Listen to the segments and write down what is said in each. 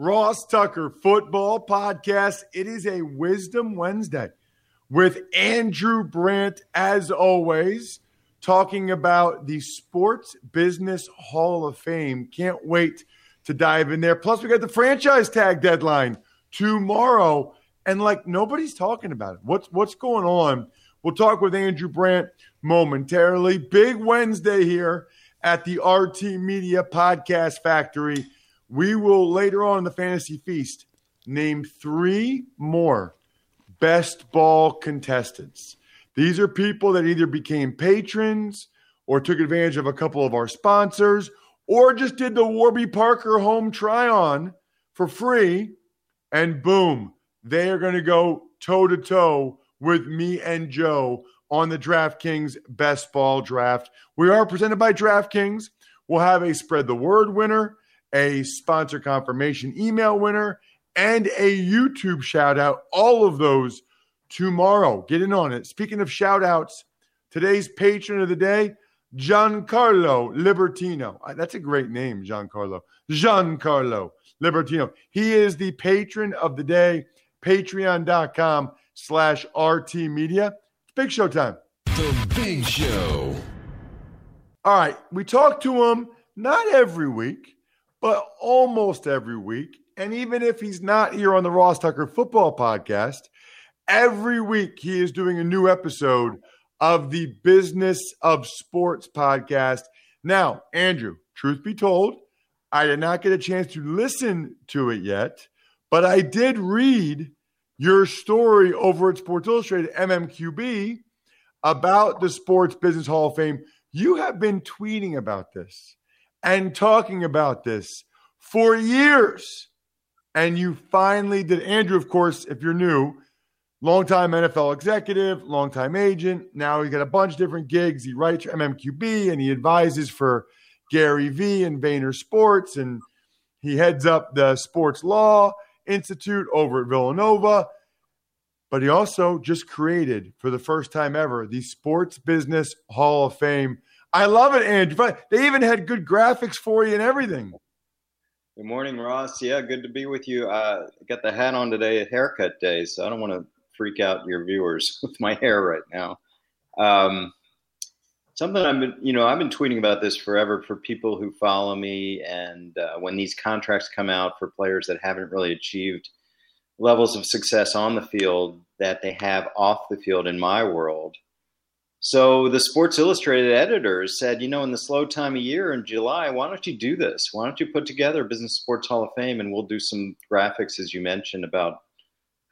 Ross Tucker Football Podcast. It is a Wisdom Wednesday with Andrew Brandt, as always, talking about the Sports Business Hall of Fame. Can't wait to dive in there. Plus, we got the franchise tag deadline tomorrow, and like nobody's talking about it. What's what's going on? We'll talk with Andrew Brandt momentarily. Big Wednesday here at the RT Media Podcast Factory. We will later on in the Fantasy Feast name three more best ball contestants. These are people that either became patrons or took advantage of a couple of our sponsors or just did the Warby Parker home try on for free. And boom, they are going to go toe to toe with me and Joe on the DraftKings best ball draft. We are presented by DraftKings. We'll have a spread the word winner a sponsor confirmation email winner, and a YouTube shout out. All of those tomorrow. Get in on it. Speaking of shout outs, today's patron of the day, Giancarlo Libertino. Uh, that's a great name, Giancarlo. Giancarlo Libertino. He is the patron of the day. Patreon.com slash RT Media. It's Big Show time. The Big Show. All right. We talk to him not every week, but almost every week. And even if he's not here on the Ross Tucker Football Podcast, every week he is doing a new episode of the Business of Sports podcast. Now, Andrew, truth be told, I did not get a chance to listen to it yet, but I did read your story over at Sports Illustrated MMQB about the Sports Business Hall of Fame. You have been tweeting about this and talking about this for years. And you finally did. Andrew, of course, if you're new, longtime NFL executive, longtime agent. Now he's got a bunch of different gigs. He writes MMQB and he advises for Gary Vee and Vayner Sports. And he heads up the Sports Law Institute over at Villanova. But he also just created, for the first time ever, the Sports Business Hall of Fame I love it, Andrew. But They even had good graphics for you and everything. Good morning, Ross. Yeah, good to be with you. Uh, I got the hat on today at haircut day, so I don't want to freak out your viewers with my hair right now. Um, something I've been, you know, I've been tweeting about this forever for people who follow me, and uh, when these contracts come out for players that haven't really achieved levels of success on the field that they have off the field in my world so the Sports Illustrated editors said, you know, in the slow time of year in July, why don't you do this? Why don't you put together a Business Sports Hall of Fame and we'll do some graphics, as you mentioned, about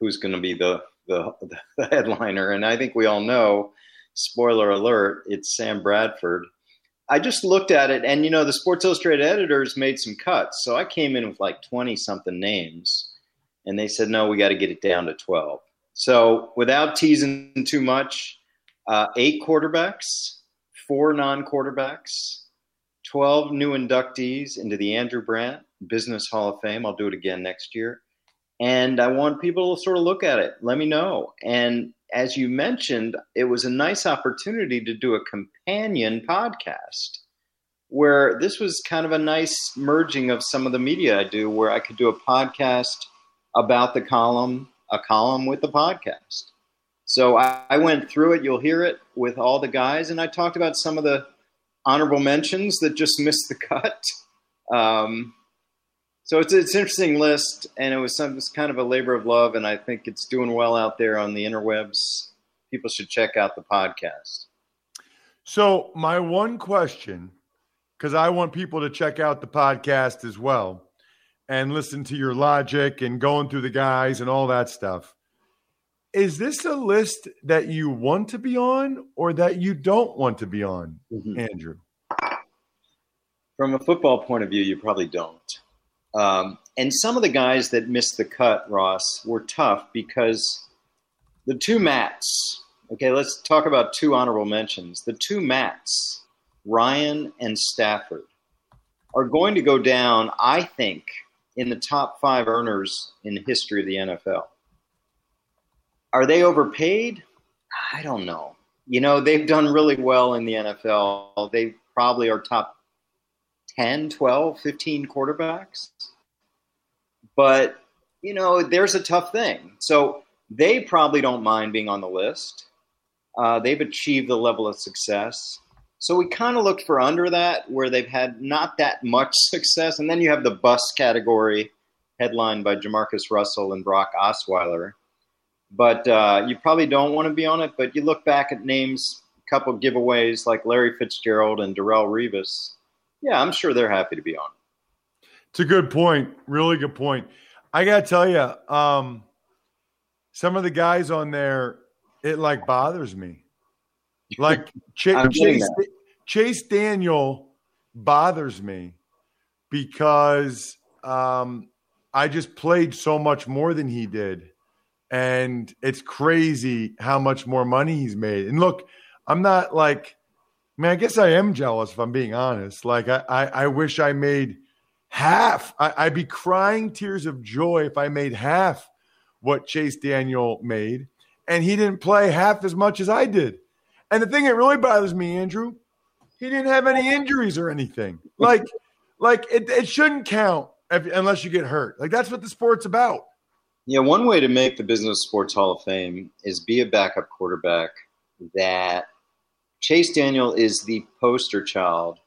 who's going to be the, the, the headliner. And I think we all know, spoiler alert, it's Sam Bradford. I just looked at it, and you know, the Sports Illustrated editors made some cuts. So I came in with like 20 something names, and they said, no, we got to get it down to 12. So without teasing too much, uh, eight quarterbacks, four non quarterbacks, 12 new inductees into the Andrew Brandt Business Hall of Fame. I'll do it again next year. And I want people to sort of look at it. Let me know. And as you mentioned, it was a nice opportunity to do a companion podcast where this was kind of a nice merging of some of the media I do, where I could do a podcast about the column, a column with the podcast. So I, I went through it. You'll hear it with all the guys, and I talked about some of the honorable mentions that just missed the cut. Um, so it's it's an interesting list, and it was some it's kind of a labor of love, and I think it's doing well out there on the interwebs. People should check out the podcast. So my one question, because I want people to check out the podcast as well, and listen to your logic and going through the guys and all that stuff. Is this a list that you want to be on or that you don't want to be on, mm-hmm. Andrew? From a football point of view, you probably don't. Um, and some of the guys that missed the cut, Ross, were tough because the two Matts, okay, let's talk about two honorable mentions. The two Matts, Ryan and Stafford, are going to go down, I think, in the top five earners in the history of the NFL. Are they overpaid? I don't know. You know, they've done really well in the NFL. They probably are top 10, 12, 15 quarterbacks. But, you know, there's a tough thing. So they probably don't mind being on the list. Uh, they've achieved the level of success. So we kind of looked for under that where they've had not that much success. And then you have the bust category headlined by Jamarcus Russell and Brock Osweiler. But uh, you probably don't want to be on it. But you look back at names, a couple giveaways like Larry Fitzgerald and Darrelle Revis yeah, I'm sure they're happy to be on. It's a good point. Really good point. I got to tell you, um, some of the guys on there, it like bothers me. Like Ch- Chase, Chase Daniel bothers me because um, I just played so much more than he did. And it's crazy how much more money he's made. And look, I'm not like I mean, I guess I am jealous if I'm being honest. Like, I, I, I wish I made half. I, I'd be crying tears of joy if I made half what Chase Daniel made, and he didn't play half as much as I did. And the thing that really bothers me, Andrew, he didn't have any injuries or anything. Like, like it, it shouldn't count if, unless you get hurt. Like that's what the sport's about. Yeah, one way to make the Business Sports Hall of Fame is be a backup quarterback that Chase Daniel is the poster child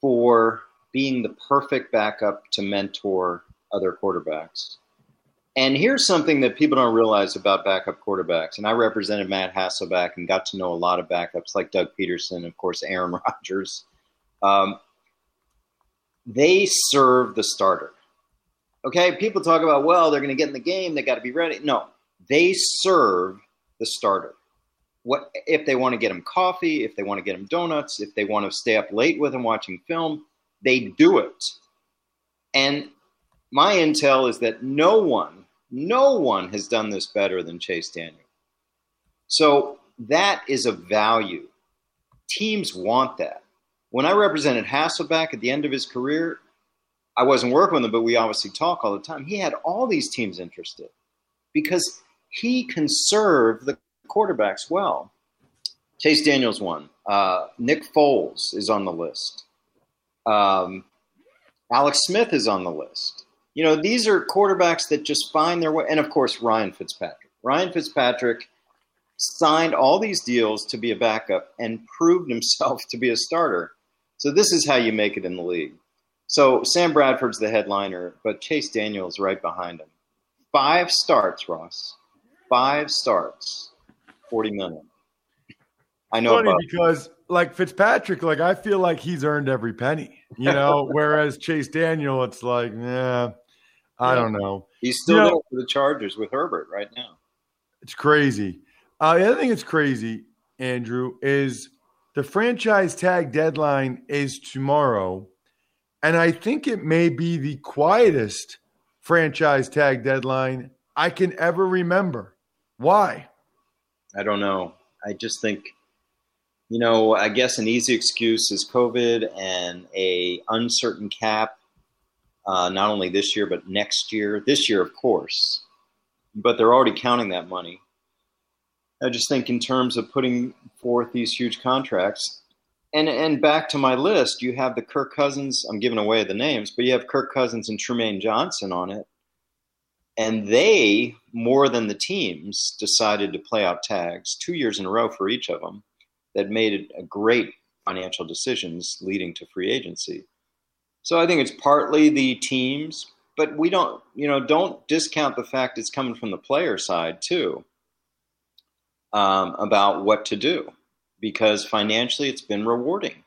for being the perfect backup to mentor other quarterbacks. And here's something that people don't realize about backup quarterbacks. And I represented Matt Hasselbeck and got to know a lot of backups like Doug Pederson, of course, Aaron Rodgers. Um, they serve the starter. Okay, people talk about, well, they're going to get in the game, they got to be ready. No, they serve the starter what if they want to get him coffee, if they want to get him donuts, if they want to stay up late with him watching film, they do it. And my intel is that no one, no one has done this better than Chase Daniel. So that is a value. Teams want that. When I represented Hasselbeck at the end of his career, I wasn't working with him, but we obviously talk all the time. He had all these teams interested because he can serve the quarterbacks well. Chase Daniels won. Uh, Nick Foles is on the list. Um, Alex Smith is on the list. You know, these are quarterbacks that just find their way. And of course, Ryan Fitzpatrick. Ryan Fitzpatrick signed all these deals to be a backup and proved himself to be a starter. So this is how you make it in the league. So Sam Bradford's the headliner, but Chase Daniels right behind him. Five starts, Ross. Five starts. 40 million. I know funny because like Fitzpatrick, like I feel like he's earned every penny, you know, whereas Chase Daniel, it's like, yeah, I don't know. He's still you know, for the Chargers with Herbert right now. It's crazy. Uh, the other thing that's crazy, Andrew, is the franchise tag deadline is tomorrow. And I think it may be the quietest franchise tag deadline I can ever remember. Why? I don't know. I just think, you know, I guess an easy excuse is COVID and a uncertain cap, uh, not only this year but next year. This year, of course, but they're already counting that money. I just think in terms of putting forth these huge contracts, and and back to my list, you have the Kirk Cousins. I'm giving away the names, but you have Kirk Cousins and Trumaine Johnson on it, and they more than the teams decided to play out tags two years in a row for each of them. That made a great financial decisions leading to free agency. So I think it's partly the teams, but we don't, you know, don't discount the fact it's coming from the player side too um, about what to do because financially it's been rewarding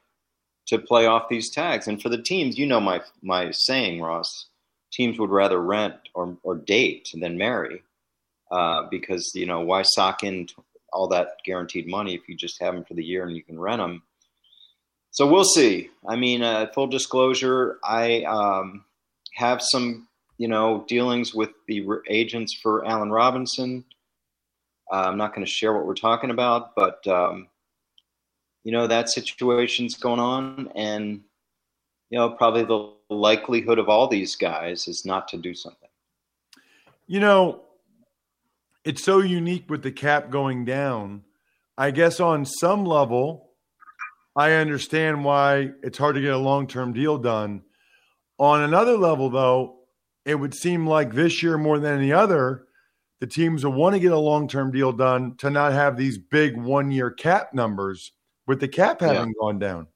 to play off these tags. And for the teams, you know my my saying, Ross, teams would rather rent or, or date than marry uh, because you know why sock in all that guaranteed money if you just have them for the year and you can rent them. So we'll see. I mean, uh, full disclosure, I um, have some you know dealings with the agents for Allen Robinson. Uh, I'm not going to share what we're talking about, but um, you know that situation's going on, and you know probably the likelihood of all these guys is not to do something. You know, it's so unique with the cap going down. I guess on some level, I understand why it's hard to get a long term deal done. On another level, though, it would seem like this year more than any other, the teams will want to get a long term deal done to not have these big one year cap numbers with the cap having yeah. gone down.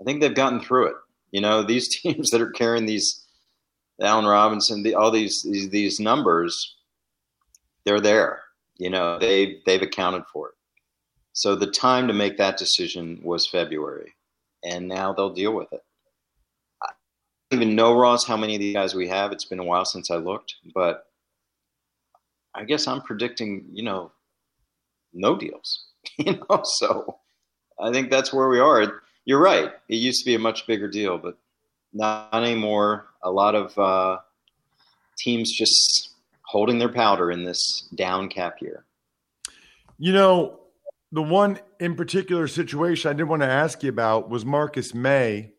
I think they've gotten through it. You know, these teams that are carrying these Allen Robinson, the, all these, these these numbers, they're there. You know, they they've accounted for it. So the time to make that decision was February, and now they'll deal with it. I don't even know Ross how many of these guys we have. It's been a while since I looked, but I guess I'm predicting, you know, no deals. you know, so I think that's where we are. You're right. It used to be a much bigger deal, but not anymore. A lot of uh, teams just holding their powder in this down cap year. You know, the one in particular situation I did want to ask you about was Marcus Maye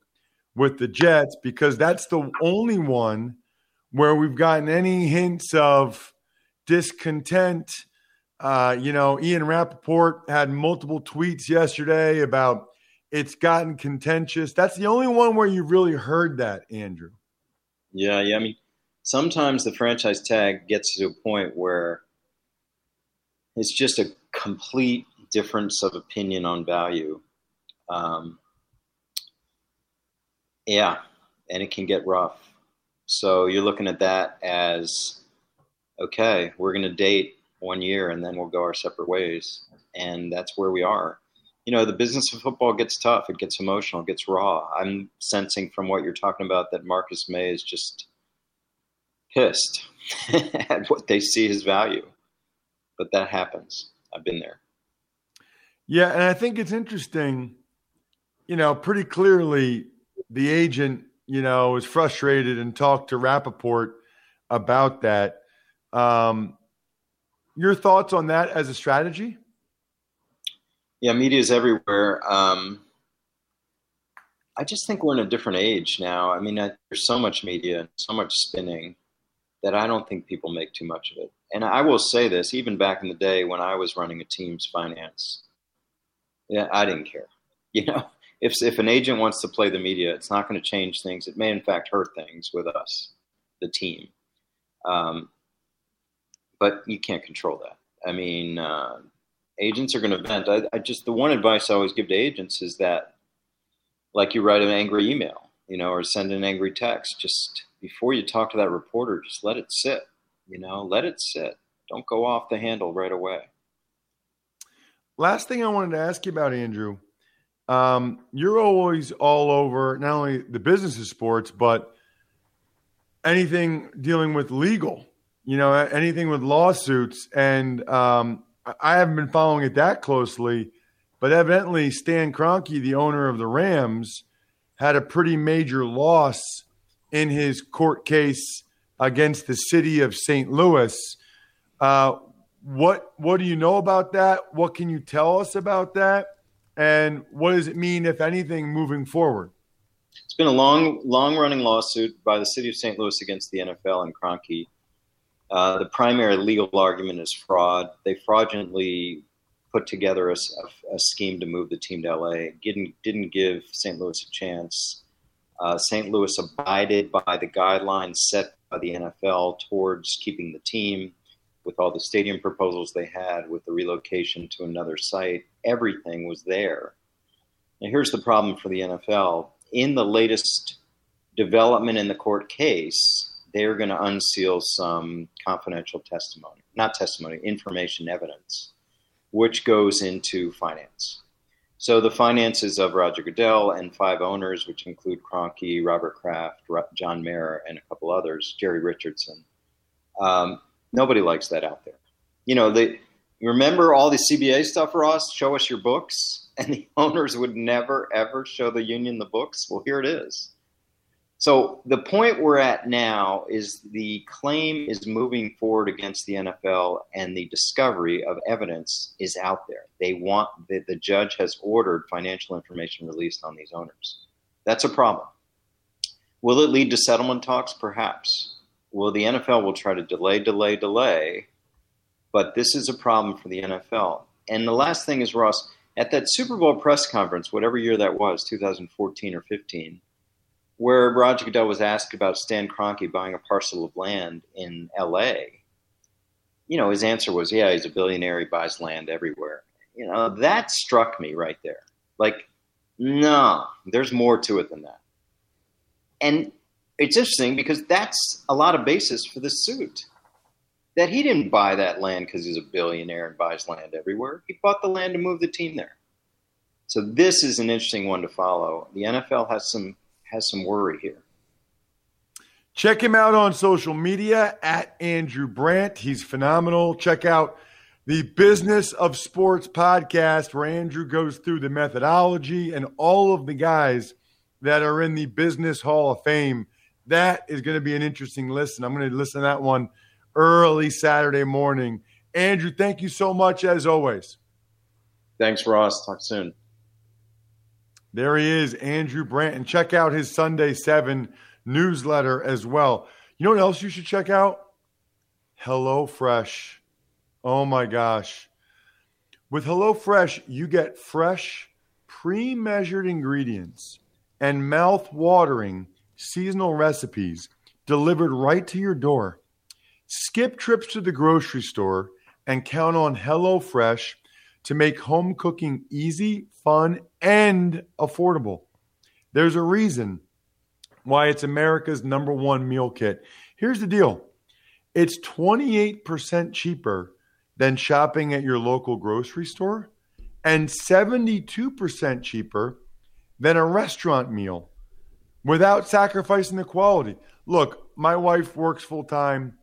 with the Jets because that's the only one where we've gotten any hints of discontent. Uh, you know, Ian Rapoport had multiple tweets yesterday about it's gotten contentious. That's the only one where you really heard that, Andrew. Yeah, yeah. I mean, sometimes the franchise tag gets to a point where it's just a complete difference of opinion on value. Um, yeah, and it can get rough. So you're looking at that as okay, we're going to date one year and then we'll go our separate ways. And that's where we are. You know, the business of football gets tough. It gets emotional. It gets raw. I'm sensing from what you're talking about that Marcus Maye is just pissed at what they see his value. But that happens. I've been there. Yeah. And I think it's interesting, you know, pretty clearly the agent, you know, was frustrated and talked to Rapoport about that. Um, your thoughts on that as a strategy? Yeah, media is everywhere. Um, I just think we're in a different age now. I mean, I, there's so much media and so much spinning that I don't think people make too much of it. And I will say this, even back in the day when I was running a team's finance, yeah, I didn't care. You know, if if an agent wants to play the media, it's not going to change things. It may in fact hurt things with us, the team. Um, but you can't control that. I mean, uh, agents are going to vent. I, I, just the one advice I always give to agents is that, like you write an angry email, you know, or send an angry text. Just before you talk to that reporter, just let it sit. You know, let it sit. Don't go off the handle right away. Last thing I wanted to ask you about, Andrew. Um, you're always all over not only the business of sports, but anything dealing with legal you know, anything with lawsuits. And um, I haven't been following it that closely, but evidently Stan Kroenke, the owner of the Rams, had a pretty major loss in his court case against the city of St. Louis. Uh, what what do you know about that? What can you tell us about that? And what does it mean, if anything, moving forward? It's been a long, long running lawsuit by the city of St. Louis against the NFL and Kroenke Uh, the primary legal argument is fraud. They fraudulently put together a, a, scheme to move the team to LA. Didn't didn't give St. Louis a chance. Uh, St. Louis abided by the guidelines set by the NFL towards keeping the team, with all the stadium proposals they had, with the relocation to another site. Everything was there. Now here's the problem for the NFL. In the latest development in the court case, they're going to unseal some confidential testimony, not testimony, information evidence, which goes into finance. So the finances of Roger Goodell and five owners, which include Kroenke, Robert Kraft, John Mara, and a couple others, Jerry Richardson. Um, nobody likes that out there. You know, they remember all the CBA stuff, Ross. Show us your books, and the owners would never ever show the union the books. Well, here it is. So the point we're at now is the claim is moving forward against the NFL, and the discovery of evidence is out there. They want the, the judge has ordered financial information released on these owners. That's a problem. Will it lead to settlement talks? Perhaps. Well, the NFL will try to delay, delay, delay, but this is a problem for the NFL. And the last thing is, Ross, at that Super Bowl press conference, whatever year that was, 2014 or 15 where Roger Goodell was asked about Stan Kroenke buying a parcel of land in L.A., you know, his answer was, "Yeah, he's a billionaire. He buys land everywhere." You know, that struck me right there. Like, no, there's more to it than that. And it's interesting because that's a lot of basis for the suit. That he didn't buy that land because he's a billionaire and buys land everywhere. He bought the land to move the team there. So this is an interesting one to follow. The NFL has some has some worry here. Check him out on social media at Andrew Brandt. He's phenomenal. Check out the Business of Sports podcast, where Andrew goes through the methodology and all of the guys that are in the Business Hall of Fame. That is going to be an interesting listen. I'm going to listen to that one early Saturday morning. Andrew, thank you so much as always. Thanks, Ross. Talk soon. There he is, Andrew Brandt. And check out his Sunday 7 newsletter as well. You know what else you should check out? HelloFresh. Oh my gosh. With HelloFresh, you get fresh, pre measured ingredients and mouth watering seasonal recipes delivered right to your door. Skip trips to the grocery store and count on HelloFresh to make home cooking easy, fun, and affordable. There's a reason why it's America's number one meal kit. Here's the deal it's 28% cheaper than shopping at your local grocery store and 72% cheaper than a restaurant meal without sacrificing the quality. Look, my wife works full time.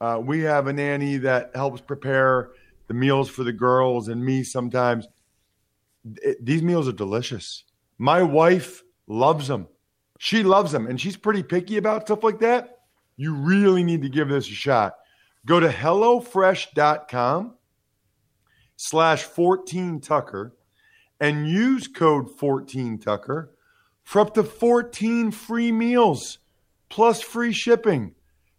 Uh, we have a nanny that helps prepare the meals for the girls and me sometimes. It, these meals are delicious. My wife loves them. She loves them and she's pretty picky about stuff like that. You really need to give this a shot. Go to HelloFresh.com slash 14 Tucker and use code 14 Tucker for up to 14 free meals plus free shipping.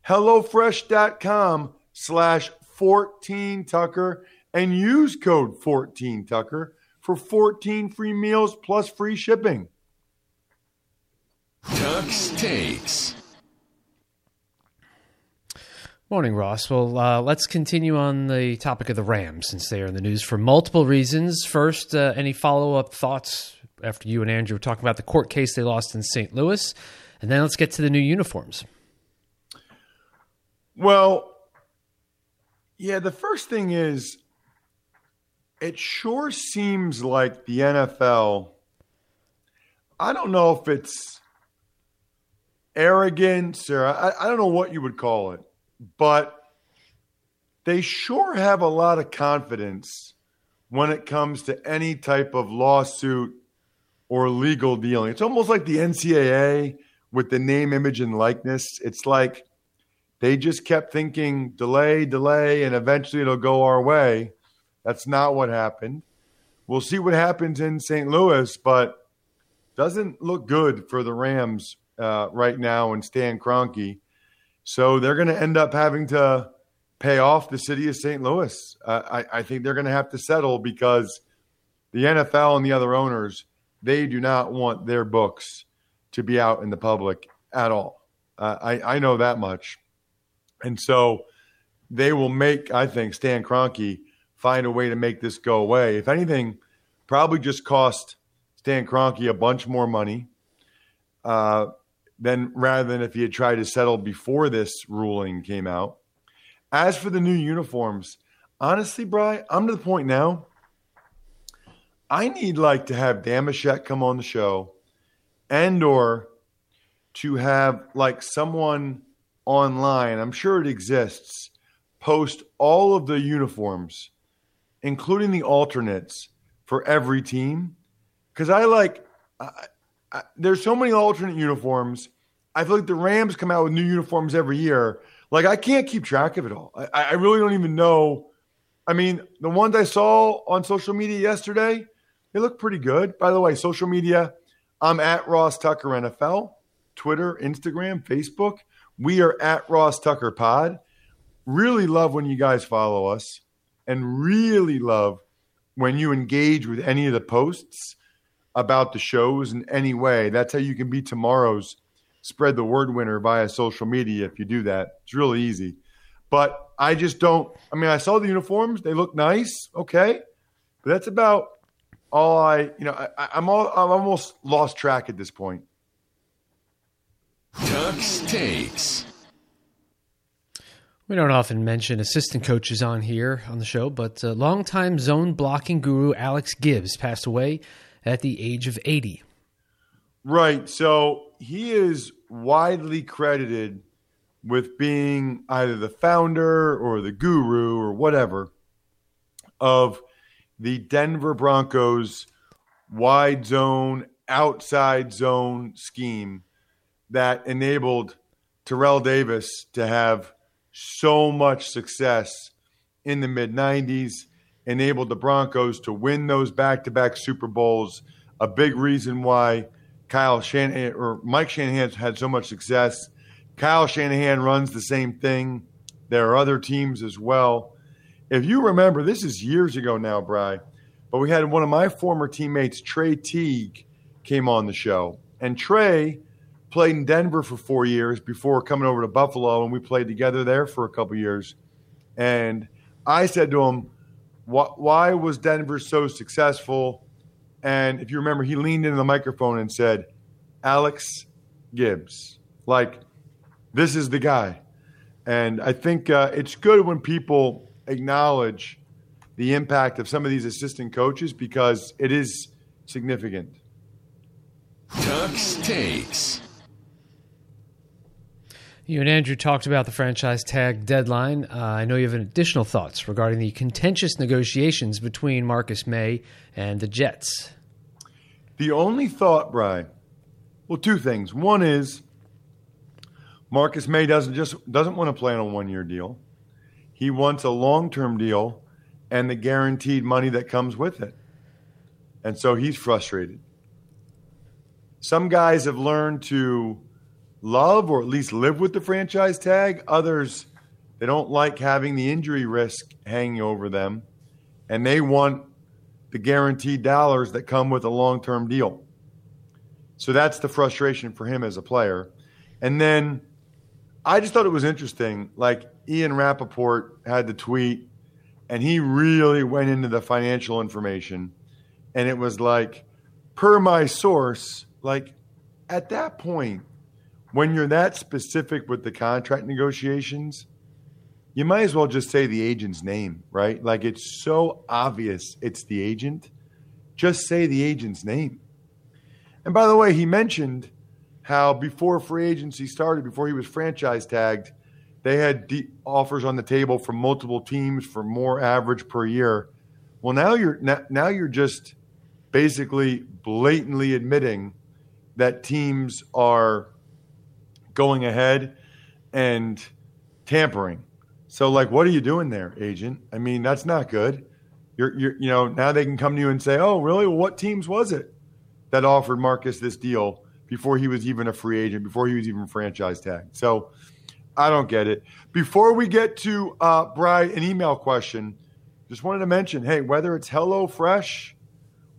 HelloFresh.com slash 14 Tucker and use code 14 Tucker for 14 free meals plus free shipping. Tux takes. Morning, Ross. Well, uh, let's continue on the topic of the Rams since they are in the news for multiple reasons. First, uh, any follow up thoughts after you and Andrew were talking about the court case they lost in St. Louis? And then let's get to the new uniforms. Well, yeah, the first thing is it sure seems like the NFL, I don't know if it's arrogance or I, I don't know what you would call it, but they sure have a lot of confidence when it comes to any type of lawsuit or legal dealing. It's almost like the NCAA with the name, image, and likeness. It's like they just kept thinking delay, delay, and eventually it'll go our way. That's not what happened. We'll see what happens in St. Louis, but doesn't look good for the Rams uh, right now and Stan Kroenke. So they're going to end up having to pay off the city of St. Louis. Uh, I, I think they're going to have to settle because the NFL and the other owners they do not want their books to be out in the public at all. Uh, I, I know that much, and so they will make. I think Stan Kroenke find a way to make this go away. If anything, probably just cost Stan Kroenke a bunch more money. Uh, than rather than if he had tried to settle before this ruling came out. As for the new uniforms, honestly, Bry, I'm to the point now. I need like to have Damashek come on the show, and or to have like someone online. I'm sure it exists. Post all of the uniforms, including the alternates for every team, because I like. I, I, there's so many alternate uniforms. I feel like the Rams come out with new uniforms every year like I can't keep track of it all. I, I really don't even know. I mean, the ones I saw on social media yesterday, they look pretty good. By the way, social media, I'm at Ross Tucker NFL, Twitter, Instagram, Facebook. We are at Ross Tucker Pod. Really love when you guys follow us and really love when you engage with any of the posts about the shows in any way. That's how you can be tomorrow's spread the word winner via social media if you do that. It's really easy. But I just don't. I mean, I saw the uniforms; they look nice, okay, but that's about all I. You know, I, am all I'm almost lost track at this point. Tux takes. We don't often mention assistant coaches on here on the show, but uh, longtime zone blocking guru Alex Gibbs passed away at the age of 80. Right. So he is widely credited with being either the founder or the guru or whatever of the Denver Broncos wide zone, outside zone scheme that enabled Terrell Davis to have so much success in the mid 90s, enabled the Broncos to win those back to back Super Bowls. A big reason why Kyle Shanahan or Mike Shanahan had so much success. Kyle Shanahan runs the same thing. There are other teams as well. If you remember, this is years ago now, Bry, but we had one of my former teammates, Trey Teague, came on the show. And Trey played in Denver for four years before coming over to Buffalo, and we played together there for a couple years. And I said to him, Why was Denver so successful? And if you remember, he leaned into the microphone and said, Alex Gibbs. Like, this is the guy. And I think uh, it's good when people acknowledge the impact of some of these assistant coaches because it is significant. Tux takes. You and Andrew talked about the franchise tag deadline. Uh, I know you have additional thoughts regarding the contentious negotiations between Marcus Maye and the Jets. The only thought, Brian, well, two things. One is Marcus Maye doesn't just doesn't want to play on a one year deal. He wants a long term deal and the guaranteed money that comes with it. And so he's frustrated. Some guys have learned to love or at least live with the franchise tag. Others, they don't like having the injury risk hanging over them. And they want the guaranteed dollars that come with a long term deal. So that's the frustration for him as a player. And then I just thought it was interesting. Like Ian Rapoport had the tweet, and he really went into the financial information. And it was like, per my source, like at that point, when you're that specific with the contract negotiations, you might as well just say the agent's name, right? Like it's so obvious it's the agent. Just say the agent's name. And by the way, he mentioned how before free agency started, before he was franchise tagged, they had de- offers on the table from multiple teams for more average per year. Well, now you're now you're just basically blatantly admitting that teams are going ahead and tampering so, like, what are you doing there, agent? I mean, that's not good. You're, you're, you know, now they can come to you and say, "Oh, really? Well, what teams was it that offered Marcus this deal before he was even a free agent, before he was even franchise tagged?" So, I don't get it. Before we get to uh, Bry, an email question, just wanted to mention hey, whether it's Hello Fresh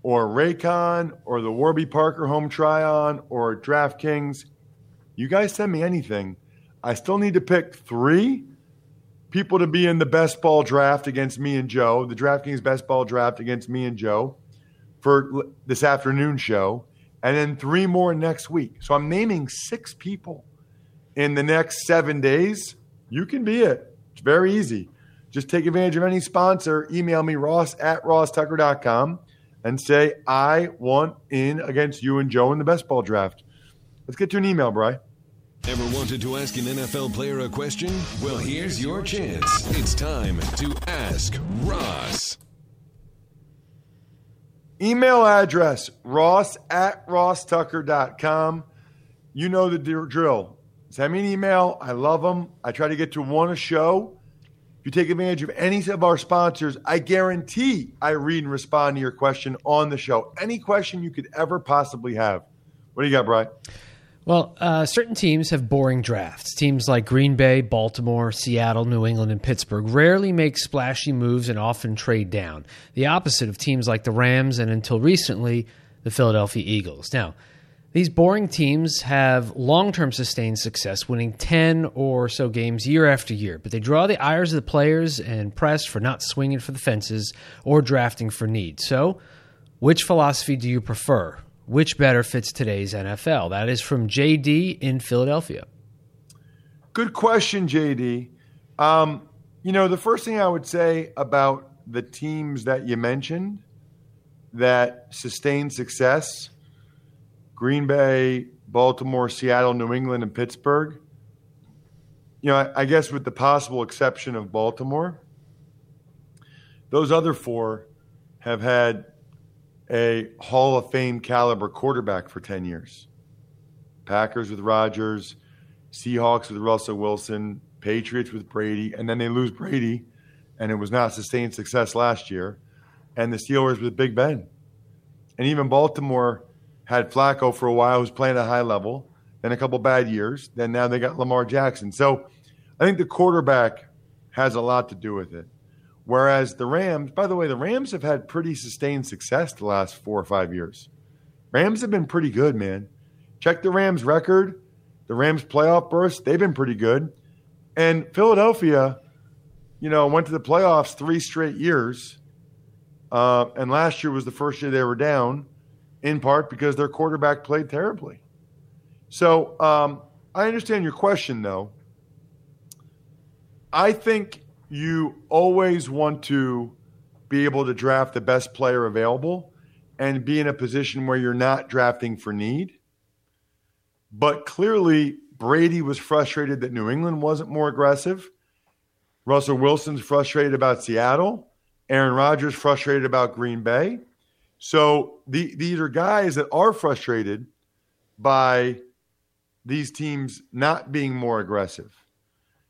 or Raycon or the Warby Parker Home Try On or DraftKings, you guys send me anything. I still need to pick three people to be in the best ball draft against me and Joe, the DraftKings best ball draft against me and Joe for this afternoon show, and then three more next week. So I'm naming six people in the next seven days. You can be it. It's very easy. Just take advantage of any sponsor. Email me, ross at rosstucker.com, and say, I want in against you and Joe in the best ball draft. Let's get to an email, Bry. Ever wanted to ask an NFL player a question? Well, here's your chance. It's time to ask Ross. Email address ross at rosstucker.com. You know the drill. Send me an email. I love them. I try to get to one a show. If you take advantage of any of our sponsors, I guarantee I read and respond to your question on the show. Any question you could ever possibly have. What do you got, Brian? Well, uh, certain teams have boring drafts. Teams like Green Bay, Baltimore, Seattle, New England, and Pittsburgh rarely make splashy moves and often trade down. The opposite of teams like the Rams and until recently, the Philadelphia Eagles. Now, these boring teams have long term sustained success, winning 10 or so games year after year, but they draw the ires of the players and press for not swinging for the fences or drafting for need. So, which philosophy do you prefer? Which better fits today's NFL? That is from JD in Philadelphia. Good question, JD. Um, you know, the first thing I would say about the teams that you mentioned that sustained success Green Bay, Baltimore, Seattle, New England, and Pittsburgh. You know, I, I guess with the possible exception of Baltimore, those other four have had a Hall of Fame caliber quarterback for 10 years. Packers with Rodgers, Seahawks with Russell Wilson, Patriots with Brady, and then they lose Brady, and it was not sustained success last year. And the Steelers with Big Ben. And even Baltimore had Flacco for a while, who's playing at a high level, then a couple bad years. Then now they got Lamar Jackson. So I think the quarterback has a lot to do with it. Whereas the Rams, by the way, the Rams have had pretty sustained success the last four or five years. Rams have been pretty good, man. Check the Rams record, the Rams playoff burst, they've been pretty good. And Philadelphia, you know, went to the playoffs three straight years. Uh, and last year was the first year they were down, in part because their quarterback played terribly. So um, I understand your question, though. I think you always want to be able to draft the best player available and be in a position where you're not drafting for need. But clearly, Brady was frustrated that New England wasn't more aggressive. Russell Wilson's frustrated about Seattle. Aaron Rodgers frustrated about Green Bay. So the, these are guys that are frustrated by these teams not being more aggressive.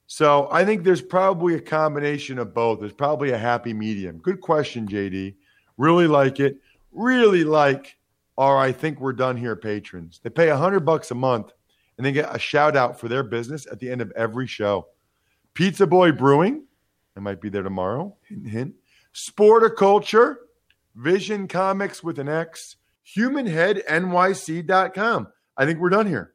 So I think there's probably a combination of both. There's probably a happy medium. Good question, JD. Really like it. Really like our I think we're done here patrons. They pay a hundred bucks a month and they get a shout out for their business at the end of every show. Pizza Boy Brewing, I might be there tomorrow. Hint, hint. Sporticulture, Vision Comics with an X, HumanHeadNYC.com. I think we're done here.